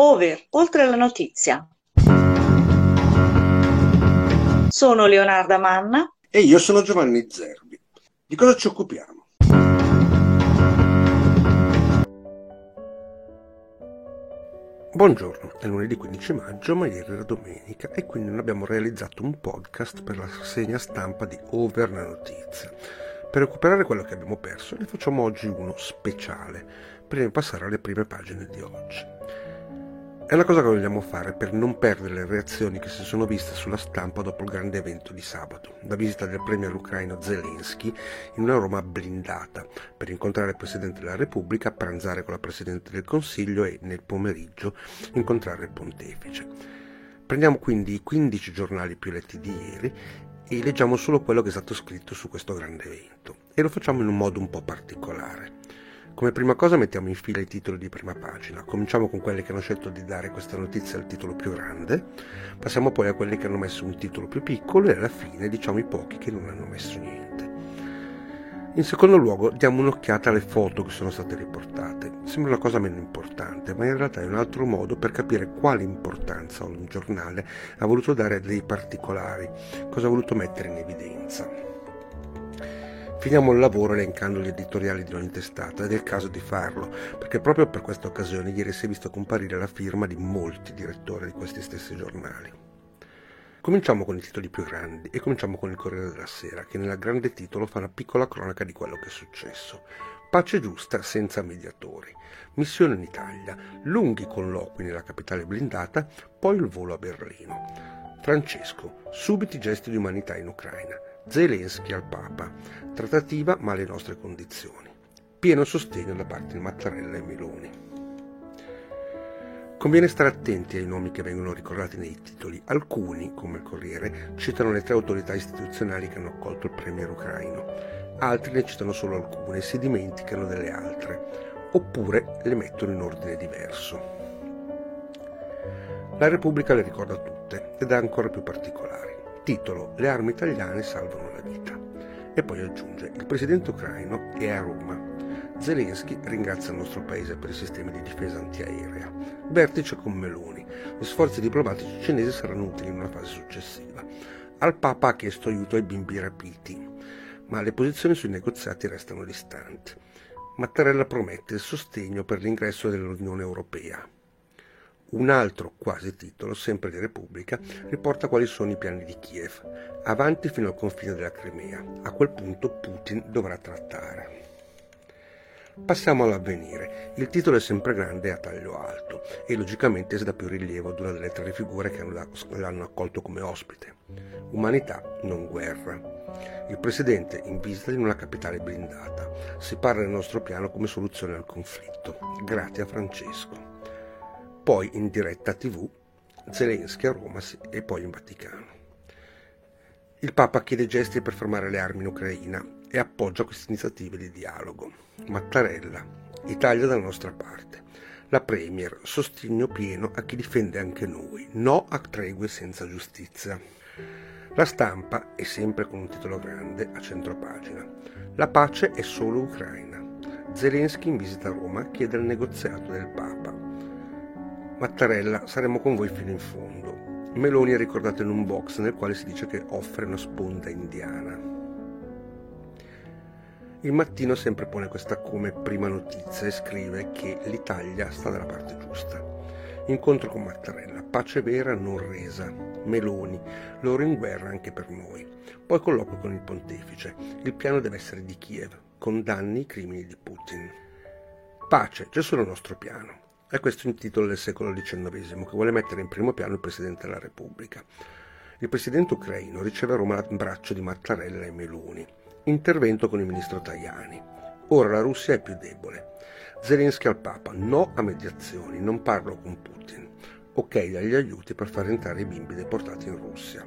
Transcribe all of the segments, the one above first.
Over, oltre la notizia. Sono Leonarda Manna. E io sono Giovanni Zerbi. Di cosa ci occupiamo? Buongiorno, è lunedì 15 maggio, ma ieri era domenica e quindi non abbiamo realizzato un podcast per la segna stampa di Over la notizia. Per recuperare quello che abbiamo perso ne facciamo oggi uno speciale, prima di passare alle prime pagine di oggi. È una cosa che vogliamo fare per non perdere le reazioni che si sono viste sulla stampa dopo il grande evento di sabato, la visita del premier ucraino Zelensky in una Roma blindata per incontrare il Presidente della Repubblica, pranzare con la Presidente del Consiglio e nel pomeriggio incontrare il Pontefice. Prendiamo quindi i 15 giornali più letti di ieri e leggiamo solo quello che è stato scritto su questo grande evento e lo facciamo in un modo un po' particolare. Come prima cosa mettiamo in fila i titoli di prima pagina, cominciamo con quelli che hanno scelto di dare questa notizia al titolo più grande, passiamo poi a quelli che hanno messo un titolo più piccolo e alla fine diciamo i pochi che non hanno messo niente. In secondo luogo diamo un'occhiata alle foto che sono state riportate. Sembra una cosa meno importante, ma in realtà è un altro modo per capire quale importanza un giornale ha voluto dare a dei particolari, cosa ha voluto mettere in evidenza. Finiamo il lavoro elencando gli editoriali di ogni testata ed è il caso di farlo, perché proprio per questa occasione ieri si è visto comparire la firma di molti direttori di questi stessi giornali. Cominciamo con i titoli più grandi e cominciamo con il Corriere della Sera, che nel grande titolo fa una piccola cronaca di quello che è successo. Pace giusta senza mediatori. Missione in Italia, lunghi colloqui nella capitale blindata, poi il volo a Berlino. Francesco, subiti gesti di umanità in Ucraina. Zelensky al Papa. Trattativa ma alle nostre condizioni. Pieno sostegno da parte di Mattarella e Meloni. Conviene stare attenti ai nomi che vengono ricordati nei titoli. Alcuni, come il Corriere, citano le tre autorità istituzionali che hanno accolto il premier ucraino. Altri ne citano solo alcune e si dimenticano delle altre. Oppure le mettono in ordine diverso. La Repubblica le ricorda tutte ed è ancora più particolare. Titolo Le armi italiane salvano la vita. E poi aggiunge Il presidente ucraino è a Roma. Zelensky ringrazia il nostro paese per i sistemi di difesa antiaerea. Vertice con Meloni. Gli sforzi diplomatici cinesi saranno utili in una fase successiva. Al Papa ha chiesto aiuto ai bimbi rapiti, ma le posizioni sui negoziati restano distanti. Mattarella promette il sostegno per l'ingresso dell'Unione Europea. Un altro quasi titolo, sempre di Repubblica, riporta quali sono i piani di Kiev, avanti fino al confine della Crimea. A quel punto Putin dovrà trattare. Passiamo all'avvenire. Il titolo è sempre grande e a taglio alto e logicamente si dà più rilievo ad una delle tre figure che l'hanno accolto come ospite. Umanità, non guerra. Il presidente in visita in una capitale blindata. Si parla del nostro piano come soluzione al conflitto. Grazie a Francesco poi in diretta tv Zelensky a Roma e poi in Vaticano. Il Papa chiede gesti per fermare le armi in Ucraina e appoggia queste iniziative di dialogo. Mattarella, Italia dalla nostra parte. La Premier, sostegno pieno a chi difende anche noi, no a tregue senza giustizia. La stampa è sempre con un titolo grande a centropagina. La pace è solo Ucraina. Zelensky in visita a Roma chiede il negoziato del Papa. Mattarella, saremo con voi fino in fondo. Meloni è ricordato in un box nel quale si dice che offre una sponda indiana. Il mattino sempre pone questa come prima notizia e scrive che l'Italia sta dalla parte giusta. Incontro con Mattarella, pace vera non resa. Meloni, loro in guerra anche per noi. Poi colloquio con il pontefice. Il piano deve essere di Kiev, condanni i crimini di Putin. Pace, c'è solo il nostro piano. È questo il titolo del secolo XIX che vuole mettere in primo piano il Presidente della Repubblica. Il Presidente ucraino riceve a Roma l'abbraccio di Mattarella e Meloni. Intervento con il Ministro Tajani. Ora la Russia è più debole. Zelensky al Papa, no a mediazioni, non parlo con Putin. Ok agli aiuti per far entrare i bimbi deportati in Russia.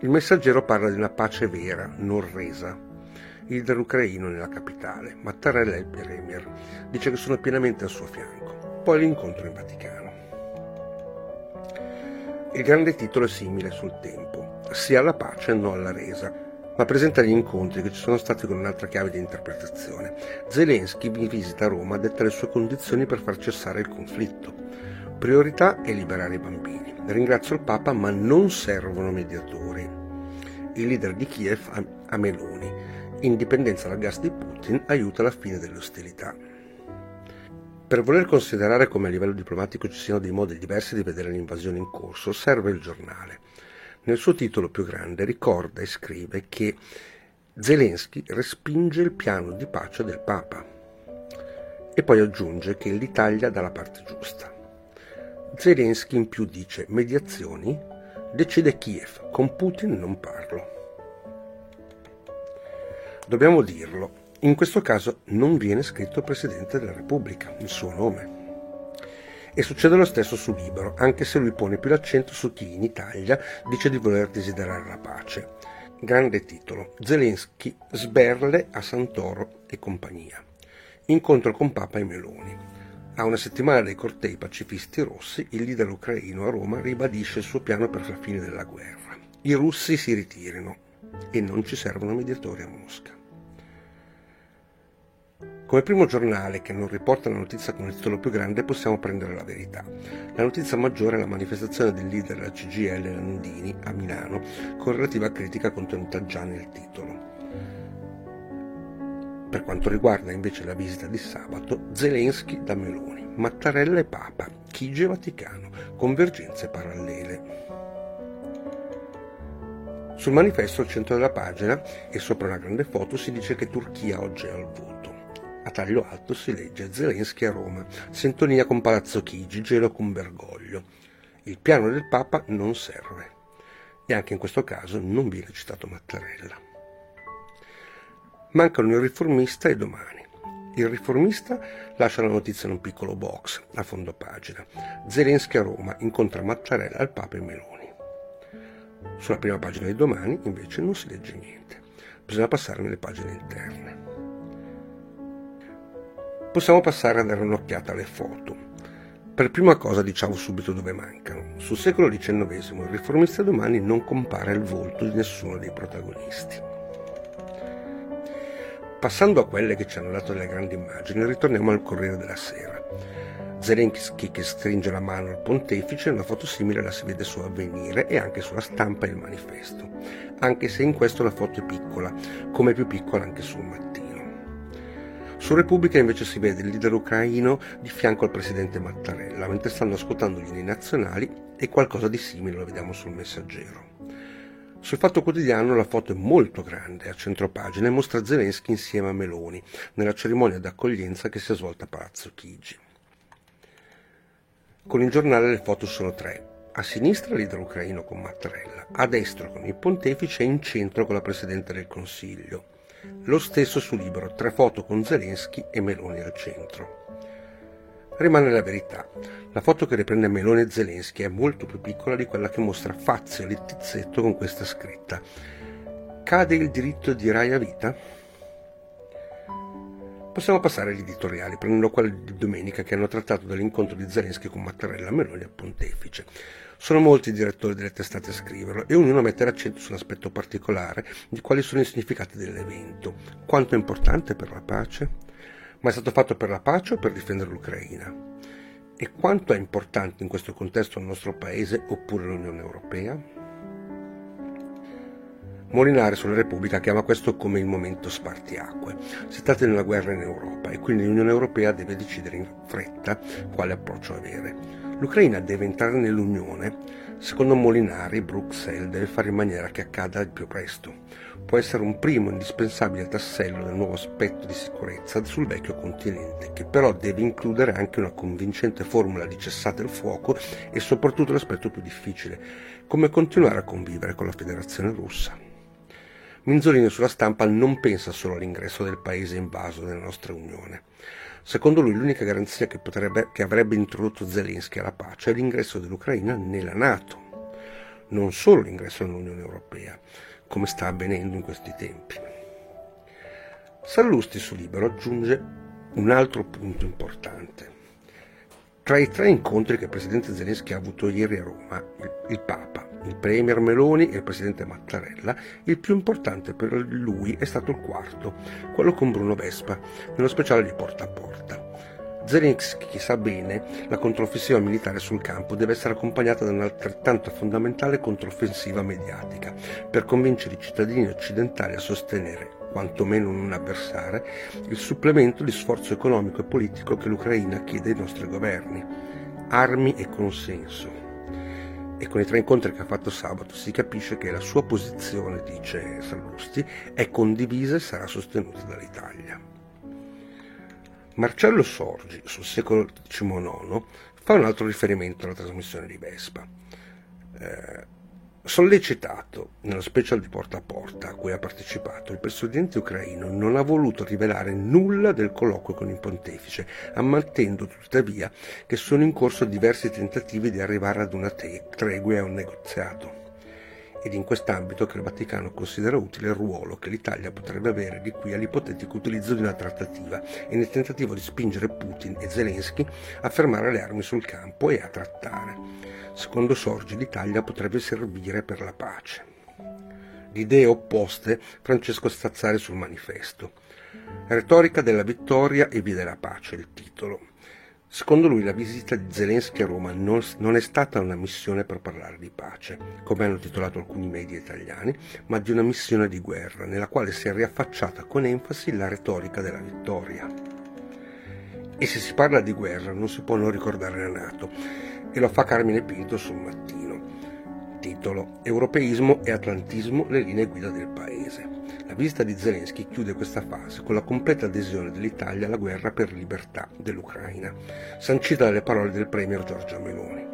Il messaggero parla di una pace vera, non resa. Il ucraino nella capitale, Mattarella è il premier, dice che sono pienamente al suo fianco poi l'incontro in Vaticano. Il grande titolo è simile sul tempo, sia alla pace no alla resa, ma presenta gli incontri che ci sono stati con un'altra chiave di interpretazione. Zelensky visita Roma detta le sue condizioni per far cessare il conflitto. Priorità è liberare i bambini. Ringrazio il Papa, ma non servono mediatori. Il leader di Kiev a Meloni. Indipendenza dal gas di Putin aiuta la fine delle ostilità. Per voler considerare come a livello diplomatico ci siano dei modi diversi di vedere l'invasione in corso, serve il giornale. Nel suo titolo più grande ricorda e scrive che Zelensky respinge il piano di pace del Papa e poi aggiunge che l'Italia dà la parte giusta. Zelensky in più dice mediazioni, decide Kiev, con Putin non parlo. Dobbiamo dirlo, in questo caso non viene scritto Presidente della Repubblica, il suo nome. E succede lo stesso su Libero, anche se lui pone più l'accento su chi in Italia dice di voler desiderare la pace. Grande titolo. Zelensky sberle a Santoro e compagnia. Incontro con Papa e Meloni. A una settimana dai cortei pacifisti rossi, il leader ucraino a Roma ribadisce il suo piano per la fine della guerra. I russi si ritirino e non ci servono mediatori a Mosca. Come primo giornale che non riporta la notizia con il titolo più grande possiamo prendere la verità. La notizia maggiore è la manifestazione del leader della CGL Landini a Milano con relativa critica contenuta già nel titolo. Per quanto riguarda invece la visita di sabato, Zelensky da Meloni, Mattarella e Papa, Chigi e Vaticano, convergenze parallele. Sul manifesto al centro della pagina e sopra una grande foto si dice che Turchia oggi è al voto. A taglio alto si legge Zelensky a Roma, sintonia con Palazzo Chigi, gelo con Bergoglio. Il piano del Papa non serve. E anche in questo caso non viene citato Mattarella. Mancano il riformista e domani. Il riformista lascia la notizia in un piccolo box a fondo pagina. Zelensky a Roma incontra Mattarella al Papa e Meloni. Sulla prima pagina di domani invece non si legge niente. Bisogna passare nelle pagine interne. Possiamo passare a dare un'occhiata alle foto. Per prima cosa diciamo subito dove mancano. Sul secolo XIX il riformista domani non compare il volto di nessuno dei protagonisti. Passando a quelle che ci hanno dato delle grandi immagini, ritorniamo al Corriere della Sera. Zelensky che stringe la mano al pontefice, una foto simile la si vede su Avvenire e anche sulla stampa e il manifesto, anche se in questo la foto è piccola, come più piccola anche sul mattino. Su Repubblica invece si vede il leader ucraino di fianco al presidente Mattarella, mentre stanno ascoltando gli nazionali e qualcosa di simile lo vediamo sul messaggero. Sul Fatto Quotidiano la foto è molto grande, a centropagina, e mostra Zelensky insieme a Meloni, nella cerimonia d'accoglienza che si è svolta a Palazzo Chigi. Con il giornale le foto sono tre. A sinistra il leader ucraino con Mattarella, a destra con il pontefice e in centro con la Presidente del Consiglio. Lo stesso su Libero, tre foto con Zelensky e Meloni al centro. Rimane la verità. La foto che riprende Meloni e Zelensky è molto più piccola di quella che mostra Fazio e Littizzetto con questa scritta. Cade il diritto di Rai a vita? Possiamo passare agli editoriali, prendendo quelli di domenica che hanno trattato dell'incontro di Zelensky con Mattarella Meloni a Pontefice. Sono molti i direttori delle testate a scriverlo e ognuno mette l'accento su un aspetto particolare di quali sono i significati dell'evento, quanto è importante per la pace, ma è stato fatto per la pace o per difendere l'Ucraina? E quanto è importante in questo contesto il nostro paese oppure l'Unione Europea? Molinare sulla Repubblica chiama questo come il momento spartiacque. Si tratta di una guerra in Europa e quindi l'Unione Europea deve decidere in fretta quale approccio avere. L'Ucraina deve entrare nell'Unione, secondo Molinari Bruxelles deve fare in maniera che accada il più presto. Può essere un primo indispensabile tassello del nuovo aspetto di sicurezza sul vecchio continente, che però deve includere anche una convincente formula di cessate il fuoco e soprattutto l'aspetto più difficile, come continuare a convivere con la Federazione russa. Minzolini sulla stampa non pensa solo all'ingresso del paese invaso nella nostra Unione. Secondo lui l'unica garanzia che, potrebbe, che avrebbe introdotto Zelensky alla pace è l'ingresso dell'Ucraina nella Nato, non solo l'ingresso nell'Unione Europea, come sta avvenendo in questi tempi. Sallusti su Libero aggiunge un altro punto importante. Tra i tre incontri che il presidente Zelensky ha avuto ieri a Roma, il, il Papa, il Premier Meloni e il Presidente Mattarella, il più importante per lui è stato il quarto, quello con Bruno Vespa, nello speciale di Porta a Porta. Zelensky sa bene la controffensiva militare sul campo deve essere accompagnata da un'altrettanto fondamentale controffensiva mediatica per convincere i cittadini occidentali a sostenere, quantomeno non avversare, il supplemento di sforzo economico e politico che l'Ucraina chiede ai nostri governi. Armi e consenso. E con i tre incontri che ha fatto sabato si capisce che la sua posizione, dice Sallusti, è condivisa e sarà sostenuta dall'Italia. Marcello Sorgi, sul secolo XIX, fa un altro riferimento alla trasmissione di Vespa. Eh, sollecitato nello special di Porta a Porta a cui ha partecipato, il presidente ucraino non ha voluto rivelare nulla del colloquio con il pontefice, ammettendo tuttavia che sono in corso diversi tentativi di arrivare ad una tregua e a un negoziato ed in quest'ambito che il Vaticano considera utile il ruolo che l'Italia potrebbe avere di qui all'ipotetico utilizzo di una trattativa e nel tentativo di spingere Putin e Zelensky a fermare le armi sul campo e a trattare. Secondo Sorgi l'Italia potrebbe servire per la pace. Di idee opposte Francesco Stazzari sul manifesto. Retorica della vittoria e via della pace, il titolo. Secondo lui la visita di Zelensky a Roma non, non, è stata una missione per parlare di pace, come hanno titolato alcuni media italiani, ma di una missione di guerra, nella quale si è riaffacciata con enfasi la retorica della vittoria. E se si parla di guerra non si può non ricordare la Nato, e lo fa Carmine Pinto sul mattino. Titolo Europeismo e Atlantismo, le linee guida del Paese. La visita di Zelensky chiude questa fase con la completa adesione dell'Italia alla guerra per libertà dell'Ucraina, sancita dalle parole del premier Giorgia Meloni.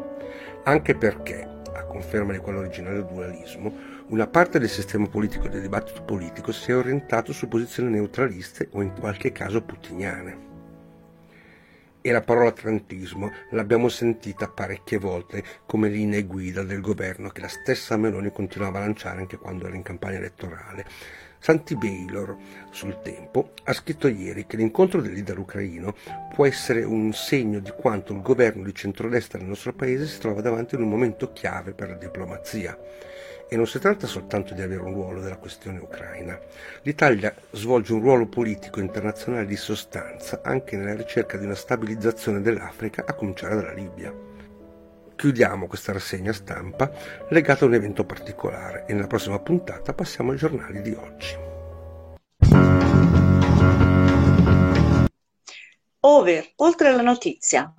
Anche perché, a conferma di quell'originario dualismo, una parte del sistema politico e del dibattito politico si è orientato su posizioni neutraliste o in qualche caso putiniane e la parola atlantismo l'abbiamo sentita parecchie volte come linee guida del governo che la stessa Meloni continuava a lanciare anche quando era in campagna elettorale. Santi Baylor, sul tempo, ha scritto ieri che l'incontro del leader ucraino può essere un segno di quanto il governo di centrodestra nel nostro paese si trova davanti ad un momento chiave per la diplomazia. E non si tratta soltanto di avere un ruolo della questione ucraina. L'Italia svolge un ruolo politico internazionale di sostanza anche nella ricerca di una stabilizzazione dell'Africa, a cominciare dalla Libia. Chiudiamo questa rassegna stampa legata a un evento particolare e nella prossima puntata passiamo ai giornali di oggi. Over, oltre alla notizia.